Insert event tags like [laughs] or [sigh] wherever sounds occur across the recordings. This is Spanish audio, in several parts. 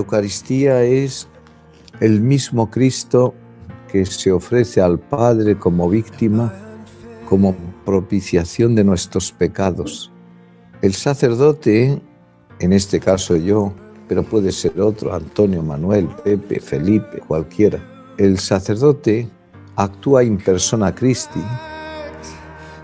Eucaristía es el mismo Cristo que se ofrece al Padre como víctima, como propiciación de nuestros pecados. El sacerdote, en este caso yo, pero puede ser otro, Antonio, Manuel, Pepe, Felipe, cualquiera. El sacerdote actúa in persona Christi.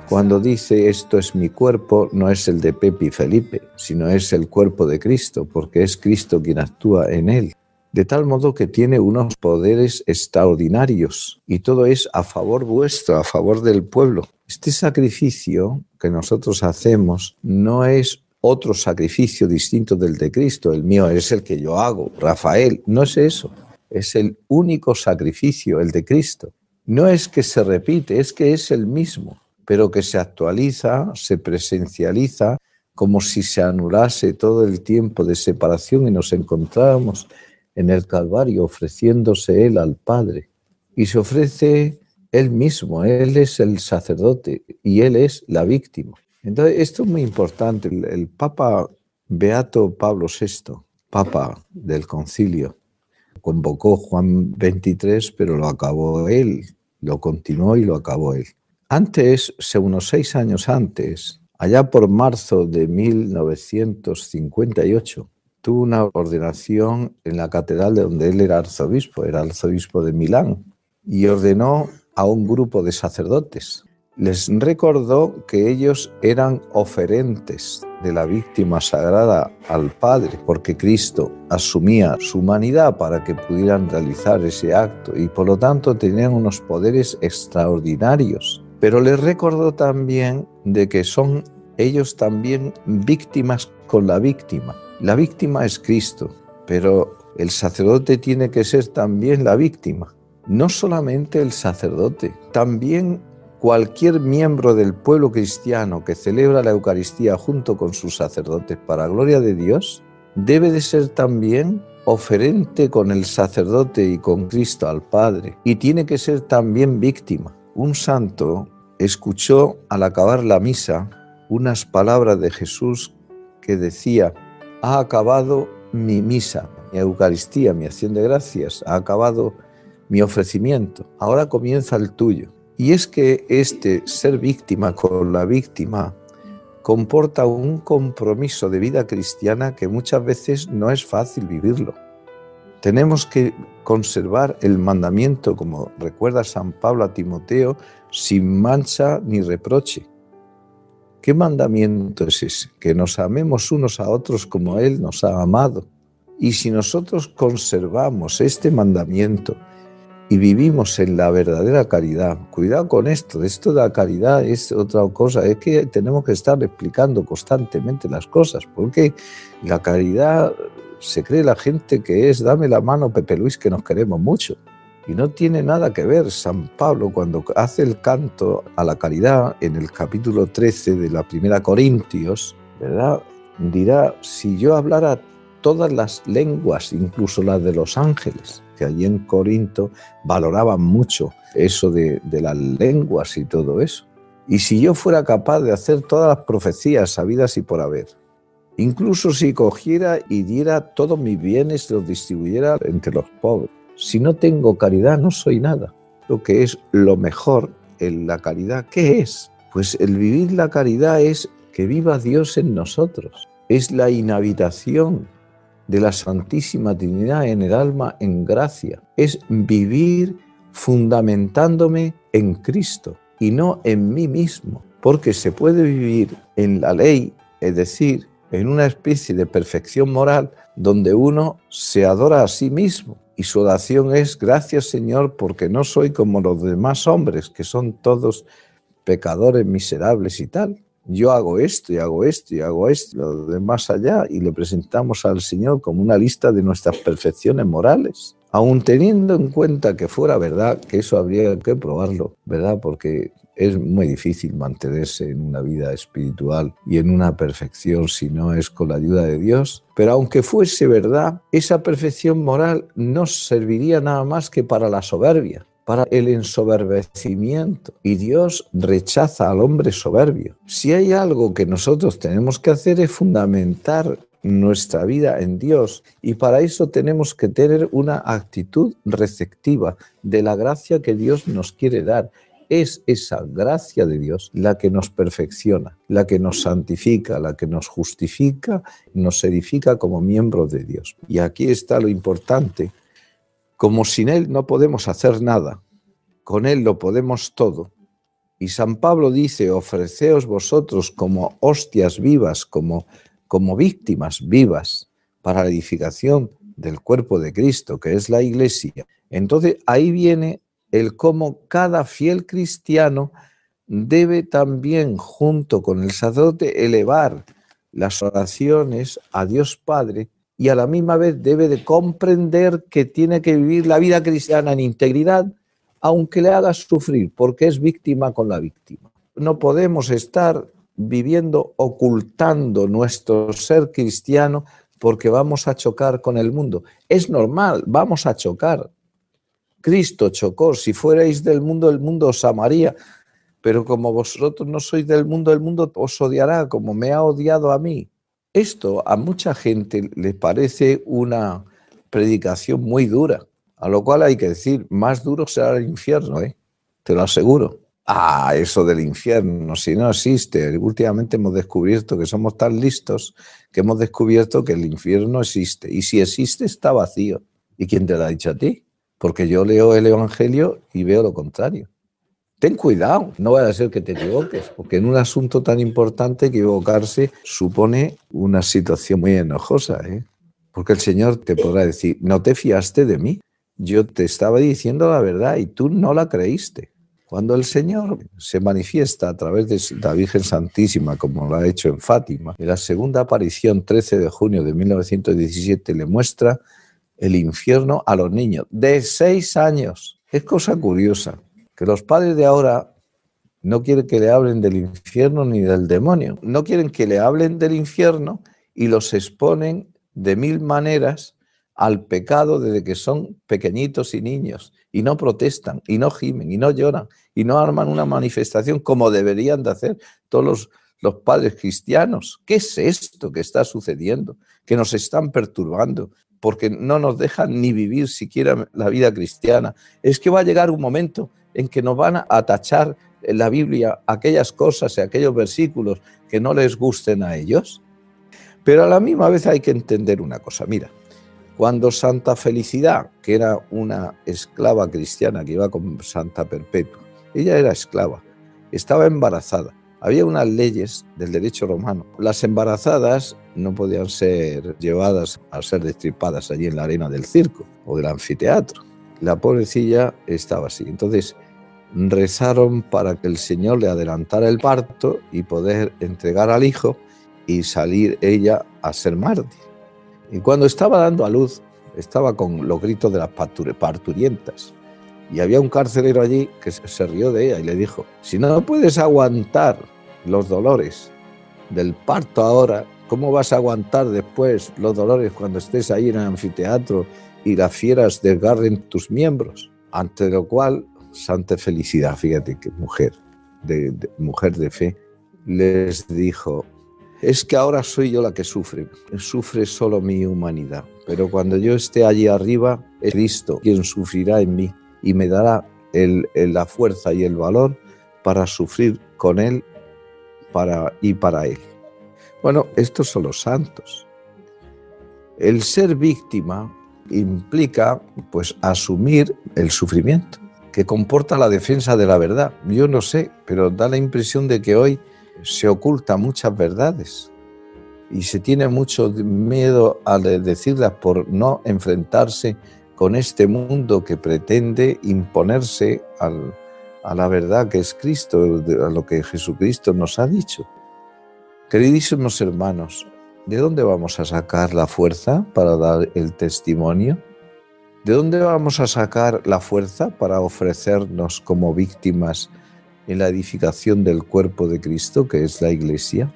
Cuando dice esto es mi cuerpo, no es el de Pepe y Felipe, sino es el cuerpo de Cristo, porque es Cristo quien actúa en él. De tal modo que tiene unos poderes extraordinarios y todo es a favor vuestro, a favor del pueblo. Este sacrificio que nosotros hacemos no es otro sacrificio distinto del de Cristo, el mío es el que yo hago, Rafael, no es eso, es el único sacrificio, el de Cristo. No es que se repite, es que es el mismo, pero que se actualiza, se presencializa como si se anulase todo el tiempo de separación y nos encontramos en el Calvario, ofreciéndose Él al Padre. Y se ofrece Él mismo, Él es el sacerdote y Él es la víctima. Entonces, esto es muy importante. El, Papa Beato Pablo VI, Papa del Concilio, convocó Juan 23, pero lo acabó él, lo continuó y lo acabó él. Antes, unos seis años antes, allá por marzo de 1958, tuvo una ordenación en la catedral de donde él era arzobispo, era arzobispo de Milán, y ordenó a un grupo de sacerdotes. Les recordó que ellos eran oferentes de la víctima sagrada al Padre, porque Cristo asumía su humanidad para que pudieran realizar ese acto y por lo tanto tenían unos poderes extraordinarios. Pero les recordó también de que son ellos también víctimas con la víctima la víctima es Cristo, pero el sacerdote tiene que ser también la víctima. No solamente el sacerdote, también cualquier miembro del pueblo cristiano que celebra la Eucaristía junto con sus sacerdotes para gloria de Dios, debe de ser también oferente con el sacerdote y con Cristo al Padre, y tiene que ser también víctima. Un santo escuchó al acabar la misa unas palabras de Jesús que decía, ha acabado mi misa, mi Eucaristía, mi acción de gracias, ha acabado mi ofrecimiento, ahora comienza el tuyo. Y es que este ser víctima con la víctima comporta un compromiso de vida cristiana que muchas veces no es fácil vivirlo. Tenemos que conservar el mandamiento, como recuerda San Pablo a Timoteo, sin mancha ni reproche. ¿Qué mandamiento es ese? Que nos amemos unos a otros como Él nos ha amado. Y si nosotros conservamos este mandamiento y vivimos en la verdadera caridad, cuidado con esto, esto de la caridad es otra cosa, es que tenemos que estar explicando constantemente las cosas, porque la caridad se cree la gente que es dame la mano Pepe Luis que nos queremos mucho. Y no tiene nada que ver San Pablo cuando hace el canto a la caridad en el capítulo 13 de la primera Corintios, ¿verdad? Dirá, si yo hablara todas las lenguas, incluso las de los ángeles, que allí en Corinto valoraban mucho eso de, de las lenguas y todo eso. Y si yo fuera capaz de hacer todas las profecías sabidas y por haber, incluso si cogiera y diera todos mis bienes, los distribuyera entre los pobres, si no tengo caridad, no soy nada. Lo que es lo mejor en la caridad, ¿qué es? Pues el vivir la caridad es que viva Dios en nosotros. Es la inhabitación de la Santísima Trinidad en el alma en gracia. Es vivir fundamentándome en Cristo y no en mí mismo. Porque se puede vivir en la ley, es decir, en una especie de perfección moral donde uno se adora a sí mismo y su oración es, gracias Señor, porque no soy como los demás hombres, que son todos pecadores miserables y tal. Yo hago esto y hago esto y hago esto, lo demás allá, y le presentamos al Señor como una lista de nuestras perfecciones morales. Aun teniendo en cuenta que fuera verdad, que eso habría que probarlo, ¿verdad? Porque es muy difícil mantenerse en una vida espiritual y en una perfección si no es con la ayuda de Dios. Pero aunque fuese verdad, esa perfección moral no serviría nada más que para la soberbia, para el ensoberbecimiento. Y Dios rechaza al hombre soberbio. Si hay algo que nosotros tenemos que hacer es fundamentar nuestra vida en Dios y para eso tenemos que tener una actitud receptiva de la gracia que Dios nos quiere dar. Es esa gracia de Dios la que nos perfecciona, la que nos santifica, la que nos justifica, nos edifica como miembros de Dios. Y aquí está lo importante. Como sin Él no podemos hacer nada, con Él lo podemos todo. Y San Pablo dice, ofreceos vosotros como hostias vivas, como, como víctimas vivas para la edificación del cuerpo de Cristo, que es la iglesia. Entonces ahí viene el cómo cada fiel cristiano debe también, junto con el sacerdote, elevar las oraciones a Dios Padre y a la misma vez debe de comprender que tiene que vivir la vida cristiana en integridad, aunque le haga sufrir, porque es víctima con la víctima. No podemos estar viviendo ocultando nuestro ser cristiano porque vamos a chocar con el mundo. Es normal, vamos a chocar, Cristo chocó. Si fuerais del mundo, el mundo os amaría. Pero como vosotros no sois del mundo, el mundo os odiará como me ha odiado a mí. Esto a mucha gente le parece una predicación muy dura, a lo cual hay que decir, más duro será el infierno, ¿eh? te lo aseguro. Ah, eso del infierno, si no existe. Últimamente hemos descubierto que somos tan listos que hemos descubierto que el infierno existe. Y si existe, está vacío. ¿Y quién te lo ha dicho a ti? Porque yo leo el Evangelio y veo lo contrario. Ten cuidado, no vaya a ser que te equivoques, porque en un asunto tan importante equivocarse supone una situación muy enojosa, ¿eh? porque el Señor te podrá decir, no te fiaste de mí, yo te estaba diciendo la verdad y tú no la creíste. Cuando el Señor se manifiesta a través de la Virgen Santísima, como lo ha hecho en Fátima, en la segunda aparición, 13 de junio de 1917, le muestra el infierno a los niños de seis años. Es cosa curiosa que los padres de ahora no quieren que le hablen del infierno ni del demonio. No quieren que le hablen del infierno y los exponen de mil maneras al pecado desde que son pequeñitos y niños y no protestan y no gimen y no lloran y no arman una manifestación como deberían de hacer todos los, los padres cristianos. ¿Qué es esto que está sucediendo? Que nos están perturbando, porque no nos dejan ni vivir siquiera la vida cristiana. Es que va a llegar un momento en que nos van a tachar en la Biblia aquellas cosas y aquellos versículos que no les gusten a ellos. Pero a la misma vez hay que entender una cosa. Mira, cuando Santa Felicidad, que era una esclava cristiana que iba con Santa Perpetua, ella era esclava, estaba embarazada había unas leyes del derecho romano. Las embarazadas no podían ser llevadas a ser destripadas allí en la arena del circo o del anfiteatro. La pobrecilla estaba así. Entonces rezaron para que el Señor le adelantara el parto y poder entregar al hijo y salir ella a ser mártir. Y cuando estaba dando a luz, estaba con los gritos de las parturientas. Y había un carcelero allí que se rió de ella y le dijo, si no puedes aguantar los dolores del parto ahora, ¿cómo vas a aguantar después los dolores cuando estés ahí en el anfiteatro y las fieras desgarren tus miembros? Ante lo cual, Santa Felicidad, fíjate que mujer, de, mujer de fe, les dijo, es que ahora soy yo la que sufre, sufre solo mi humanidad, pero cuando yo esté allí arriba, es Cristo quien sufrirá en mí y me dará la fuerza y el valor para sufrir con Él y para Él. Bueno, estos son los santos. El ser víctima implica pues asumir el sufrimiento que comporta la defensa de la verdad. Yo no sé, pero da la impresión de que hoy se ocultan muchas verdades y se tiene mucho miedo a decirlas por no enfrentarse con este mundo que pretende imponerse al, a la verdad que es Cristo, a lo que Jesucristo nos ha dicho. Queridísimos hermanos, ¿de dónde vamos a sacar la fuerza para dar el testimonio? ¿De dónde vamos a sacar la fuerza para ofrecernos como víctimas en la edificación del cuerpo de Cristo, que es la Iglesia?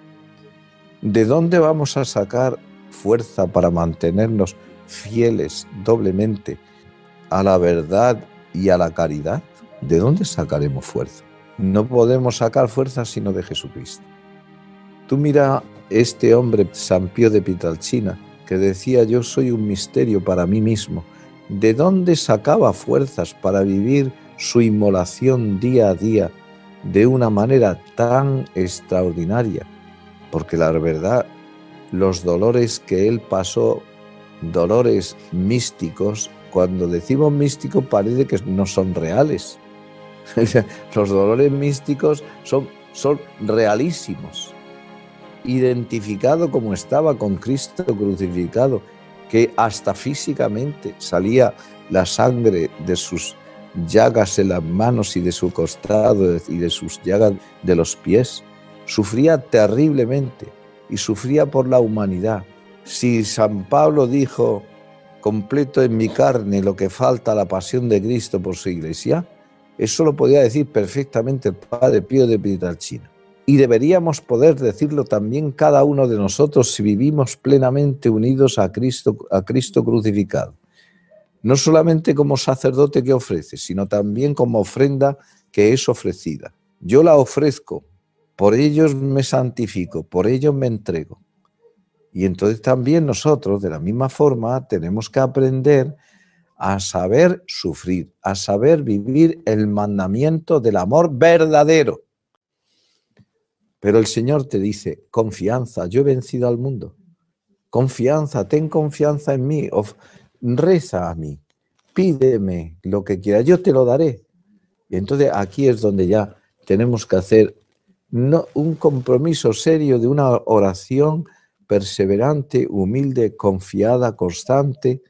¿De dónde vamos a sacar fuerza para mantenernos fieles doblemente a la verdad y a la caridad? ¿De dónde sacaremos fuerza? No podemos sacar fuerza sino de Jesucristo. Tú mira este hombre, San Pío de Pitalchina, que decía yo soy un misterio para mí mismo, ¿de dónde sacaba fuerzas para vivir su inmolación día a día de una manera tan extraordinaria? Porque la verdad, los dolores que él pasó, dolores místicos, cuando decimos místico parece que no son reales. [laughs] los dolores místicos son, son realísimos identificado como estaba con Cristo crucificado, que hasta físicamente salía la sangre de sus llagas en las manos y de su costado y de sus llagas de los pies. Sufría terriblemente y sufría por la humanidad. Si San Pablo dijo, completo en mi carne lo que falta a la pasión de Cristo por su iglesia, eso lo podía decir perfectamente el Padre Pío de Pietrelcina. Y deberíamos poder decirlo también cada uno de nosotros si vivimos plenamente unidos a Cristo, a Cristo crucificado. No solamente como sacerdote que ofrece, sino también como ofrenda que es ofrecida. Yo la ofrezco, por ellos me santifico, por ellos me entrego. Y entonces también nosotros, de la misma forma, tenemos que aprender a saber sufrir, a saber vivir el mandamiento del amor verdadero pero el Señor te dice, confianza, yo he vencido al mundo. Confianza, ten confianza en mí, reza a mí, pídeme lo que quieras, yo te lo daré. Y entonces aquí es donde ya tenemos que hacer un compromiso serio de una oración perseverante, humilde, confiada, constante,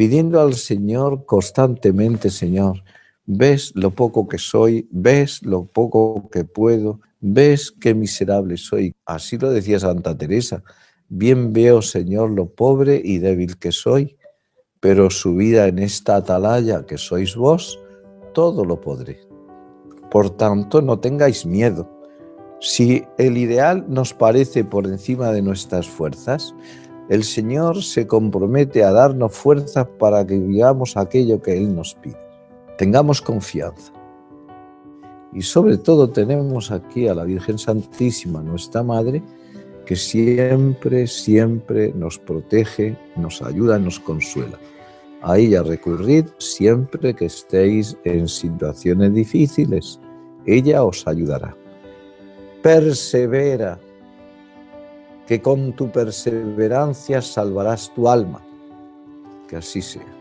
pidiendo al Señor constantemente, Señor, ves lo poco que soy, ves lo poco que puedo, ¿Ves qué miserable soy? Así lo decía Santa Teresa. Bien veo, Señor, lo pobre y débil que soy, pero subida en esta atalaya que sois vos, todo lo podré. Por tanto, no tengáis miedo. Si el ideal nos parece por encima de nuestras fuerzas, el Señor se compromete a darnos fuerzas para que vivamos aquello que Él nos pide. Tengamos confianza. Y sobre todo tenemos aquí a la Virgen Santísima, nuestra Madre, que siempre, siempre nos protege, nos ayuda, nos consuela. A ella recurrid siempre que estéis en situaciones difíciles. Ella os ayudará. Persevera, que con tu perseverancia salvarás tu alma. Que así sea.